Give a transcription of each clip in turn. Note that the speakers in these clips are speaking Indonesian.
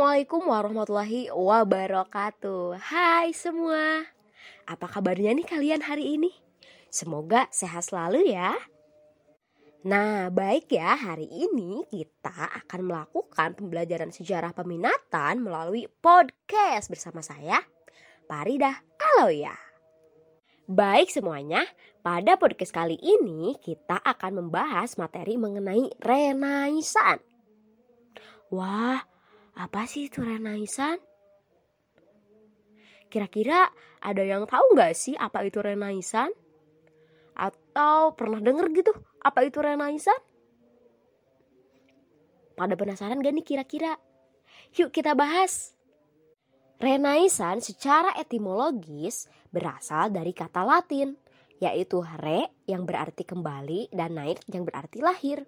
Assalamualaikum warahmatullahi wabarakatuh Hai semua Apa kabarnya nih kalian hari ini? Semoga sehat selalu ya Nah baik ya hari ini kita akan melakukan pembelajaran sejarah peminatan melalui podcast bersama saya Paridah ya. Baik semuanya, pada podcast kali ini kita akan membahas materi mengenai Renaisan. Wah, apa sih itu Renaisan? Kira-kira ada yang tahu nggak sih apa itu Renaisan? Atau pernah denger gitu apa itu Renaisan? Pada penasaran gak nih kira-kira? Yuk kita bahas. Renaisan secara etimologis berasal dari kata Latin, yaitu re yang berarti kembali dan naik yang berarti lahir.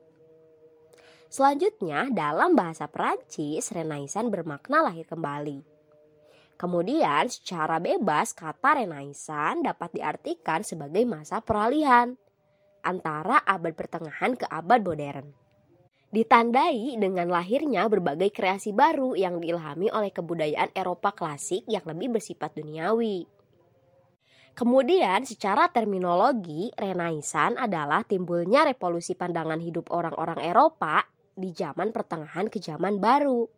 Selanjutnya, dalam bahasa Perancis, Renaisan bermakna lahir kembali. Kemudian, secara bebas, kata Renaisan dapat diartikan sebagai masa peralihan antara abad pertengahan ke abad modern. Ditandai dengan lahirnya berbagai kreasi baru yang diilhami oleh kebudayaan Eropa klasik yang lebih bersifat duniawi. Kemudian secara terminologi, Renaisan adalah timbulnya revolusi pandangan hidup orang-orang Eropa di zaman pertengahan ke zaman baru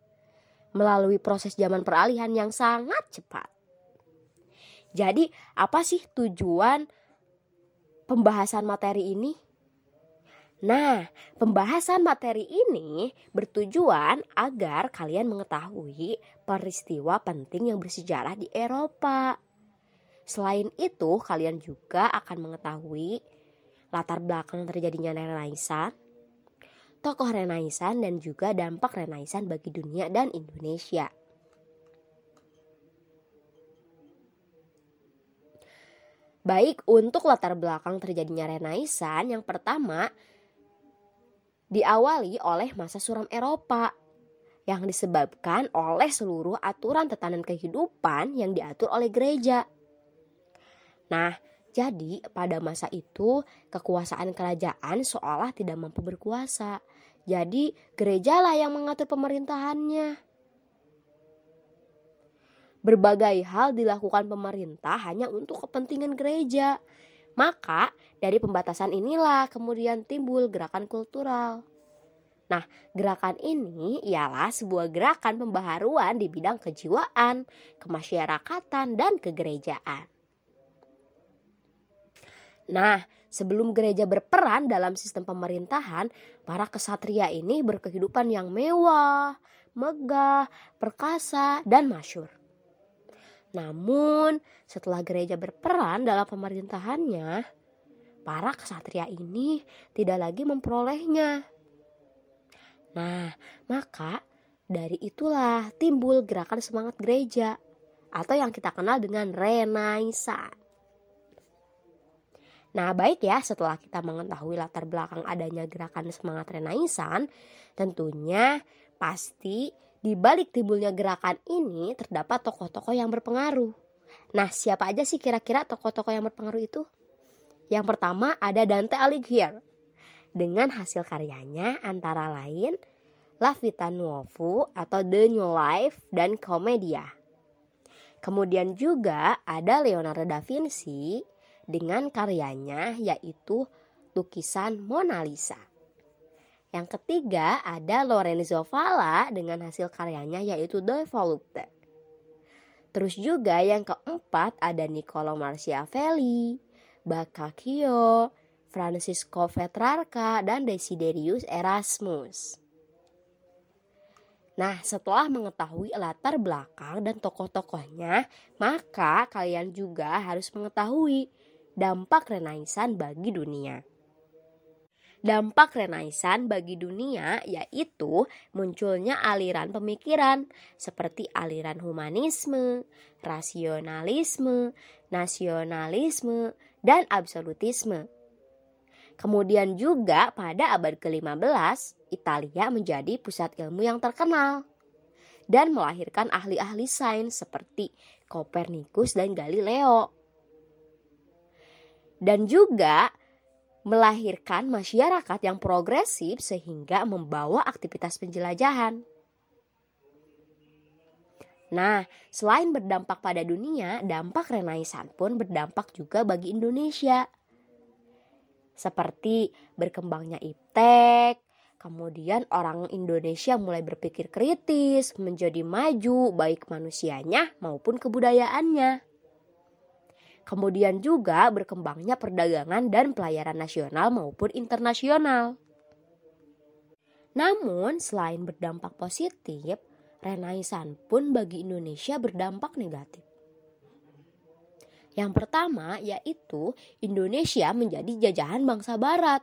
melalui proses zaman peralihan yang sangat cepat. Jadi, apa sih tujuan pembahasan materi ini? Nah, pembahasan materi ini bertujuan agar kalian mengetahui peristiwa penting yang bersejarah di Eropa. Selain itu, kalian juga akan mengetahui latar belakang terjadinya Renaissance, tokoh Renaisan dan juga dampak Renaisan bagi dunia dan Indonesia. Baik, untuk latar belakang terjadinya Renaisan, yang pertama diawali oleh masa suram Eropa yang disebabkan oleh seluruh aturan tatanan kehidupan yang diatur oleh gereja. Nah, jadi pada masa itu kekuasaan kerajaan seolah tidak mampu berkuasa. Jadi gerejalah yang mengatur pemerintahannya. Berbagai hal dilakukan pemerintah hanya untuk kepentingan gereja. Maka dari pembatasan inilah kemudian timbul gerakan kultural. Nah, gerakan ini ialah sebuah gerakan pembaharuan di bidang kejiwaan, kemasyarakatan, dan kegerejaan. Nah, sebelum gereja berperan dalam sistem pemerintahan, para kesatria ini berkehidupan yang mewah, megah, perkasa, dan masyur. Namun, setelah gereja berperan dalam pemerintahannya, para kesatria ini tidak lagi memperolehnya. Nah, maka dari itulah timbul gerakan semangat gereja atau yang kita kenal dengan Renaissance. Nah, baik ya, setelah kita mengetahui latar belakang adanya gerakan semangat Renaisan, tentunya pasti di balik timbulnya gerakan ini terdapat tokoh-tokoh yang berpengaruh. Nah, siapa aja sih kira-kira tokoh-tokoh yang berpengaruh itu? Yang pertama ada Dante Alighieri. Dengan hasil karyanya antara lain La Vita Nuovo atau The New Life dan Commedia. Kemudian juga ada Leonardo da Vinci dengan karyanya yaitu lukisan Mona Lisa. Yang ketiga ada Lorenzo Valla dengan hasil karyanya yaitu The Volupte. Terus juga yang keempat ada Niccolo Machiavelli, Boccaccio, Francisco Petrarca, dan Desiderius Erasmus. Nah, setelah mengetahui latar belakang dan tokoh-tokohnya, maka kalian juga harus mengetahui dampak Renaisan bagi dunia. Dampak Renaisan bagi dunia yaitu munculnya aliran pemikiran seperti aliran humanisme, rasionalisme, nasionalisme, dan absolutisme. Kemudian juga pada abad ke-15, Italia menjadi pusat ilmu yang terkenal dan melahirkan ahli-ahli sains seperti Kopernikus dan Galileo dan juga melahirkan masyarakat yang progresif sehingga membawa aktivitas penjelajahan. Nah, selain berdampak pada dunia, dampak Renaissance pun berdampak juga bagi Indonesia. Seperti berkembangnya iptek, kemudian orang Indonesia mulai berpikir kritis, menjadi maju baik manusianya maupun kebudayaannya. Kemudian juga berkembangnya perdagangan dan pelayaran nasional maupun internasional. Namun, selain berdampak positif, Renaissance pun bagi Indonesia berdampak negatif. Yang pertama yaitu Indonesia menjadi jajahan bangsa barat.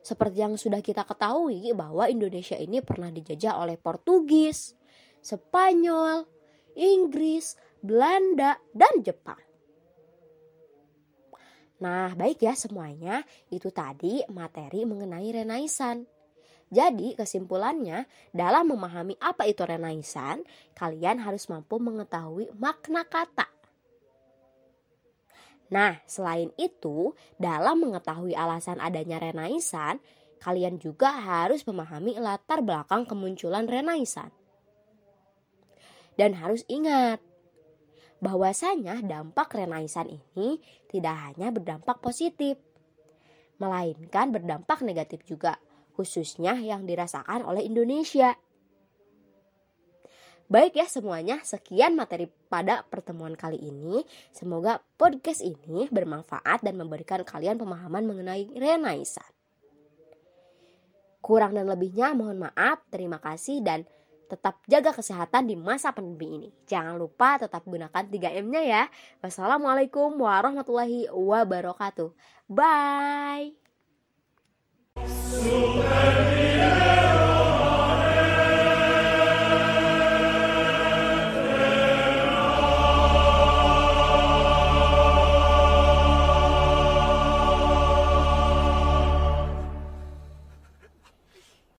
Seperti yang sudah kita ketahui bahwa Indonesia ini pernah dijajah oleh Portugis, Spanyol, Inggris, Belanda, dan Jepang. Nah, baik ya semuanya, itu tadi materi mengenai Renaissance. Jadi kesimpulannya dalam memahami apa itu Renaissance, kalian harus mampu mengetahui makna kata. Nah, selain itu, dalam mengetahui alasan adanya Renaissance, kalian juga harus memahami latar belakang kemunculan Renaissance. Dan harus ingat, bahwasanya dampak Renaissance ini tidak hanya berdampak positif, melainkan berdampak negatif juga khususnya yang dirasakan oleh Indonesia. Baik ya semuanya, sekian materi pada pertemuan kali ini. Semoga podcast ini bermanfaat dan memberikan kalian pemahaman mengenai Renaissance. Kurang dan lebihnya mohon maaf, terima kasih dan tetap jaga kesehatan di masa pandemi ini. Jangan lupa tetap gunakan 3M-nya ya. Wassalamualaikum warahmatullahi wabarakatuh. Bye. Super